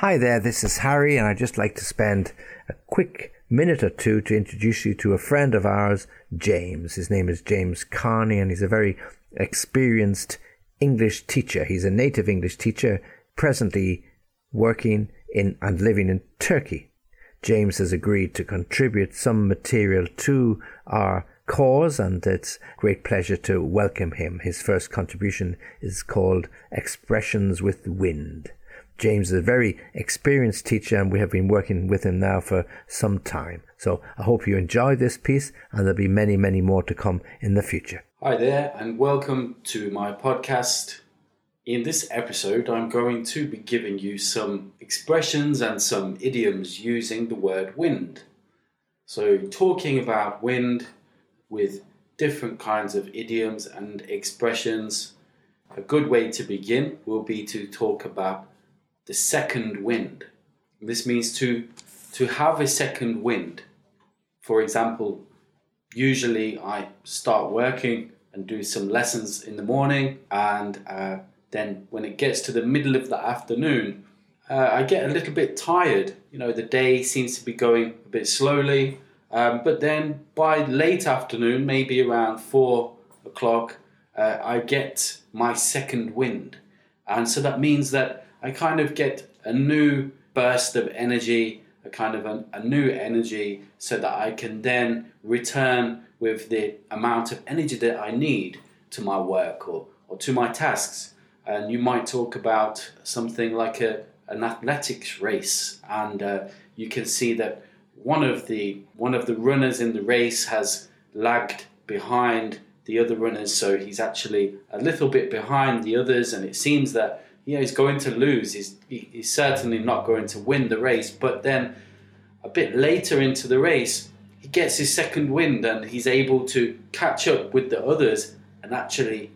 Hi there, this is Harry, and I'd just like to spend a quick minute or two to introduce you to a friend of ours, James. His name is James Carney, and he's a very experienced English teacher. He's a native English teacher, presently working in and living in Turkey. James has agreed to contribute some material to our cause, and it's a great pleasure to welcome him. His first contribution is called Expressions with Wind. James is a very experienced teacher, and we have been working with him now for some time. So I hope you enjoy this piece, and there'll be many, many more to come in the future. Hi there, and welcome to my podcast. In this episode, I'm going to be giving you some expressions and some idioms using the word wind. So, talking about wind with different kinds of idioms and expressions. A good way to begin will be to talk about the second wind. This means to to have a second wind. For example, usually I start working and do some lessons in the morning, and uh, then when it gets to the middle of the afternoon, uh, I get a little bit tired. You know, the day seems to be going a bit slowly, um, but then by late afternoon, maybe around four o'clock, uh, I get my second wind, and so that means that I kind of get a new burst of energy, a kind of a, a new energy, so that I can then return with the amount of energy that I need to my work or, or to my tasks. And you might talk about something like a, an athletics race, and uh, you can see that one of the one of the runners in the race has lagged behind the other runners, so he's actually a little bit behind the others, and it seems that you know, he's going to lose. He's, he's certainly not going to win the race. But then a bit later into the race, he gets his second wind and he's able to catch up with the others and actually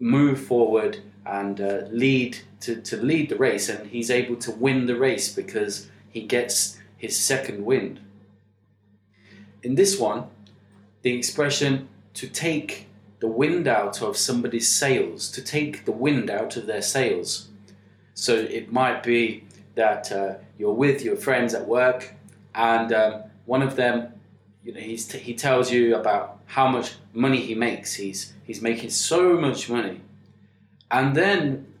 move forward and uh, lead to, to lead the race. And he's able to win the race because he gets his second wind. In this one, the expression to take the wind out of somebody's sails, to take the wind out of their sails. So it might be that uh, you're with your friends at work, and um, one of them, you know, he's t- he tells you about how much money he makes. He's he's making so much money, and then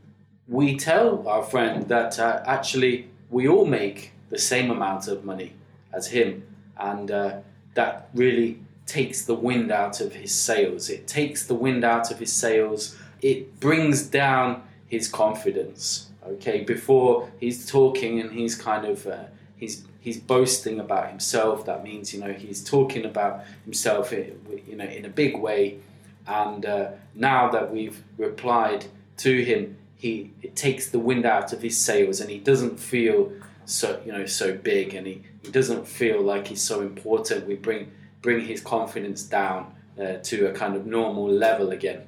we tell our friend that uh, actually we all make the same amount of money as him, and uh, that really takes the wind out of his sails. It takes the wind out of his sails. It brings down his confidence. Okay, before he's talking and he's kind of uh, he's he's boasting about himself. That means you know he's talking about himself, you know, in a big way. And uh, now that we've replied to him, he it takes the wind out of his sails, and he doesn't feel so you know so big, and he, he doesn't feel like he's so important. We bring bring his confidence down uh, to a kind of normal level again.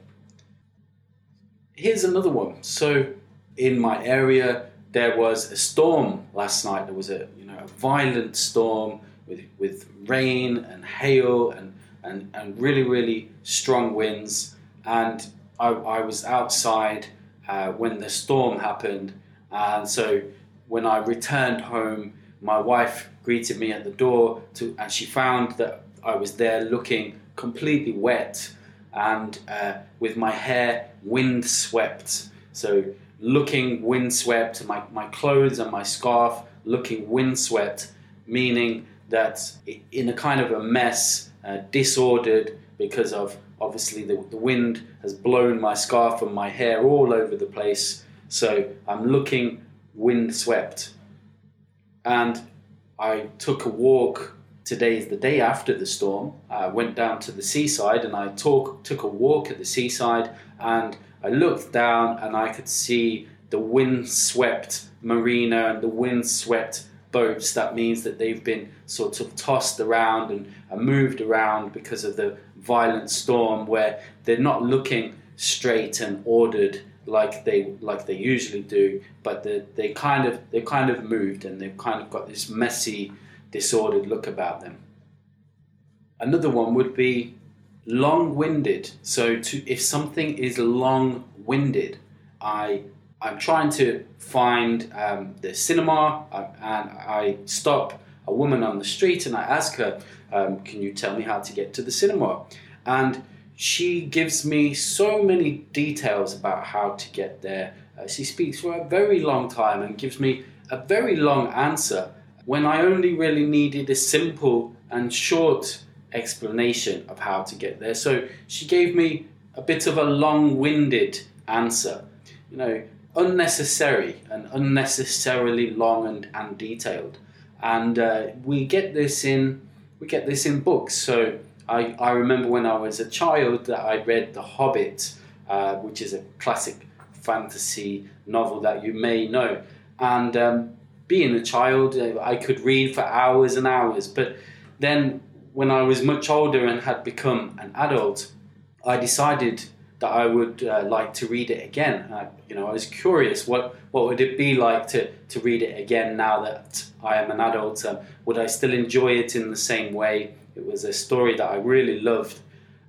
Here's another one. So, in my area, there was a storm last night. There was a you know a violent storm with with rain and hail and and, and really really strong winds. And I, I was outside uh, when the storm happened, and so when I returned home, my wife greeted me at the door to, and she found that I was there looking completely wet and uh, with my hair windswept. So looking windswept, my, my clothes and my scarf looking windswept, meaning that in a kind of a mess, uh, disordered because of obviously the, the wind has blown my scarf and my hair all over the place. So I'm looking windswept. And I took a walk today is the day after the storm. I went down to the seaside and I talk, took a walk at the seaside and I looked down and I could see the wind-swept marina and the wind-swept boats. That means that they've been sort of tossed around and, and moved around because of the violent storm, where they're not looking straight and ordered like they like they usually do, but they they kind of they kind of moved and they've kind of got this messy disordered look about them. Another one would be long-winded. So to if something is long-winded, I I'm trying to find um, the cinema, uh, and I stop a woman on the street and I ask her, um, "Can you tell me how to get to the cinema?" And she gives me so many details about how to get there. Uh, she speaks for a very long time and gives me a very long answer when I only really needed a simple and short explanation of how to get there. So she gave me a bit of a long winded answer, you know, unnecessary and unnecessarily long and, and detailed. And uh, we get this in we get this in books. So I, I remember when I was a child that I read The Hobbit, uh, which is a classic fantasy novel that you may know. And um, being a child, uh, I could read for hours and hours. But then when I was much older and had become an adult, I decided that I would uh, like to read it again. I, you know, I was curious what what would it be like to to read it again now that I am an adult. Um, would I still enjoy it in the same way? It was a story that I really loved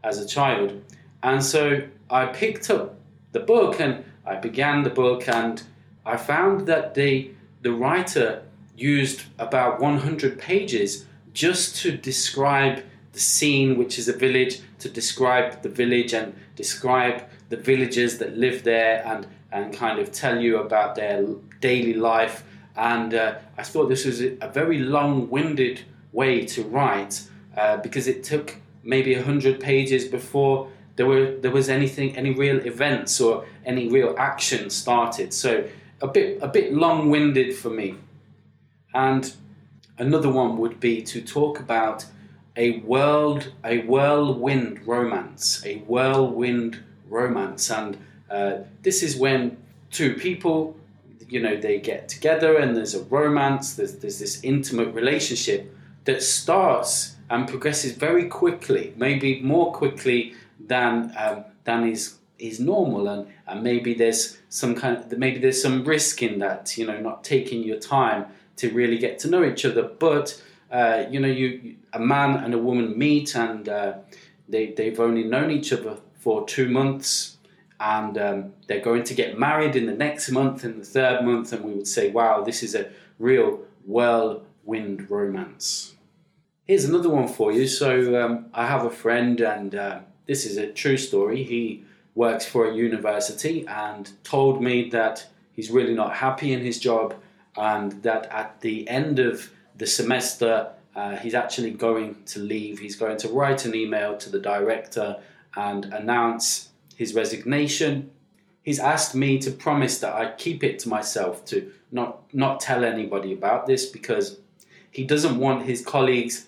as a child, and so I picked up the book and I began the book, and I found that the the writer used about 100 pages just to describe the scene, which is a village, to describe the village and describe the villagers that live there and, and kind of tell you about their daily life. And uh, I thought this was a, very long winded way to write uh, because it took maybe 100 pages before there, were, there was anything, any real events or any real action started. So a bit, a bit long winded for me. And another one would be to talk about a world, a whirlwind romance, a whirlwind romance, and uh, this is when two people, you know, they get together and there's a romance. There's there's this intimate relationship that starts and progresses very quickly, maybe more quickly than um, than is is normal, and, and maybe there's some kind of maybe there's some risk in that, you know, not taking your time to really get to know each other, but uh, you know, you a man and a woman meet and uh, they they've only known each other for two months, and um, they're going to get married in the next month, in the third month, and we would say, wow, this is a real whirlwind romance. Here's another one for you. So um, I have a friend, and uh, this is a true story. He works for a university and told me that he's really not happy in his job, and that at the end of the semester, uh, he's actually going to leave. He's going to write an email to the director and announce his resignation. He's asked me to promise that I keep it to myself, to not, not tell anybody about this because he doesn't want his colleagues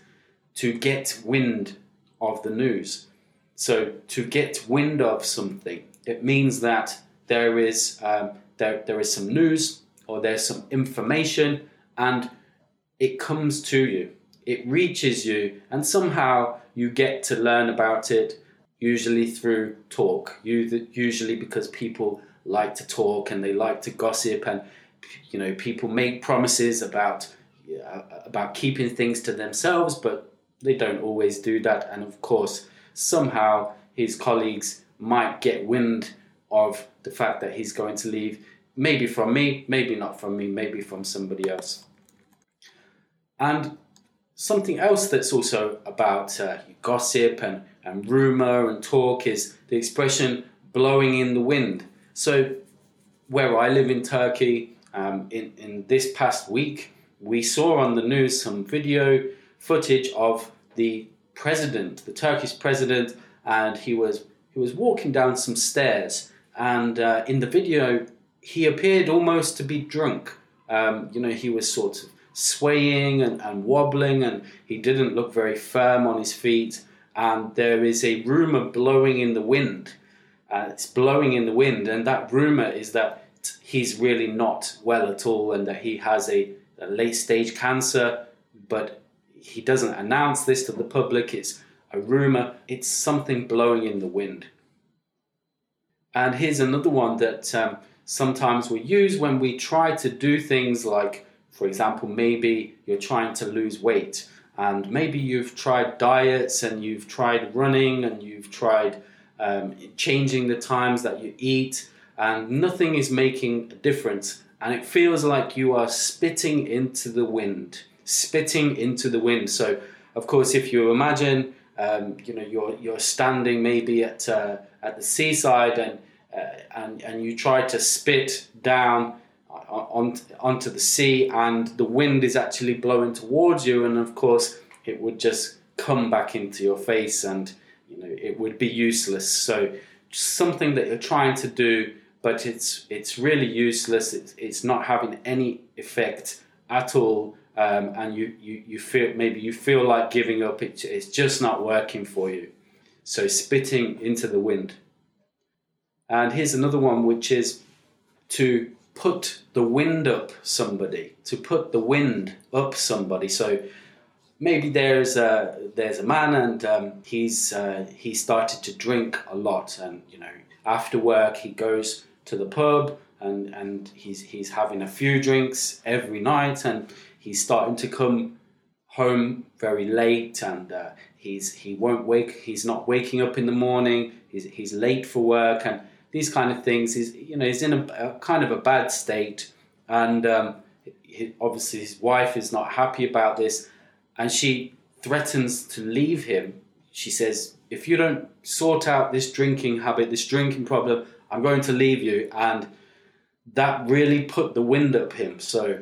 to get wind of the news. So, to get wind of something, it means that there is, um, there, there is some news or there's some information, and it comes to you, it reaches you, and somehow you get to learn about it, usually through talk, usually because people like to talk and they like to gossip, and you know people make promises about uh, about keeping things to themselves, but they don't always do that, and of course somehow his colleagues might get wind of the fact that he's going to leave maybe from me, maybe not from me, maybe from somebody else. And something else that's also about uh, gossip and, and rumor and talk is the expression blowing in the wind. So, where I live in Turkey, um, in, in this past week, we saw on the news some video footage of the president, the Turkish president, and he was he was walking down some stairs. And uh, in the video, he appeared almost to be drunk. Um, you know, he was sort of swaying and, and wobbling, and he didn't look very firm on his feet. And there is a rumor blowing in the wind. Uh, it's blowing in the wind, and that rumor is that he's really not well at all, and that he has a, a late stage cancer. But he doesn't announce this to the public. It's a rumor. It's something blowing in the wind. And here's another one that um, sometimes we use when we try to do things like for example, maybe you're trying to lose weight and maybe you've tried diets and you've tried running and you've tried um, changing the times that you eat. And nothing is making a difference. And it feels like you are spitting into the wind, spitting into the wind. So, of course, if you imagine, um, you know, you're you're standing maybe at uh, at the seaside and and and you try to spit down on, onto the sea, and the wind is actually blowing towards you, and of course, it would just come back into your face, and you know, it would be useless. So, something that you're trying to do, but it's it's really useless. It's, it's not having any effect at all. Um, and you, you, you feel maybe you feel like giving up it, it's just not working for you so spitting into the wind and here's another one which is to put the wind up somebody, to put the wind up somebody. So maybe there's a there's a man and um, he's uh, he started to drink a lot, and you know after work he goes to the pub and and he's he's having a few drinks every night, and he's starting to come home very late, and uh, he's he won't wake he's not waking up in the morning. He's he's late for work and these kind of things. He's you know he's in a, a kind of a bad state, and um, he, obviously his wife is not happy about this, and she threatens to leave him. She says, "If you don't sort out this drinking habit, this drinking problem, I'm going to leave you." And that really put the wind up him. So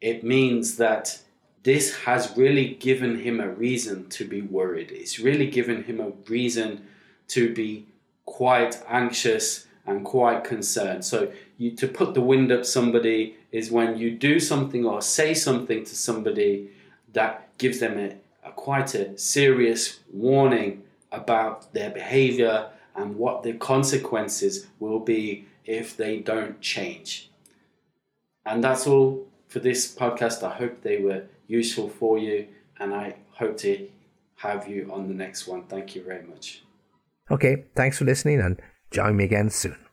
it means that this has really given him a reason to be worried. It's really given him a reason to be quite anxious and quite concerned. So you, to put the wind up somebody is when you do something or say something to somebody that gives them a, a quite a serious warning about their behavior and what the consequences will be if they don't change. And that's all for this podcast. I hope they were useful for you and I hope to have you on the next one. Thank you very much. Okay, thanks for listening and Join me again soon.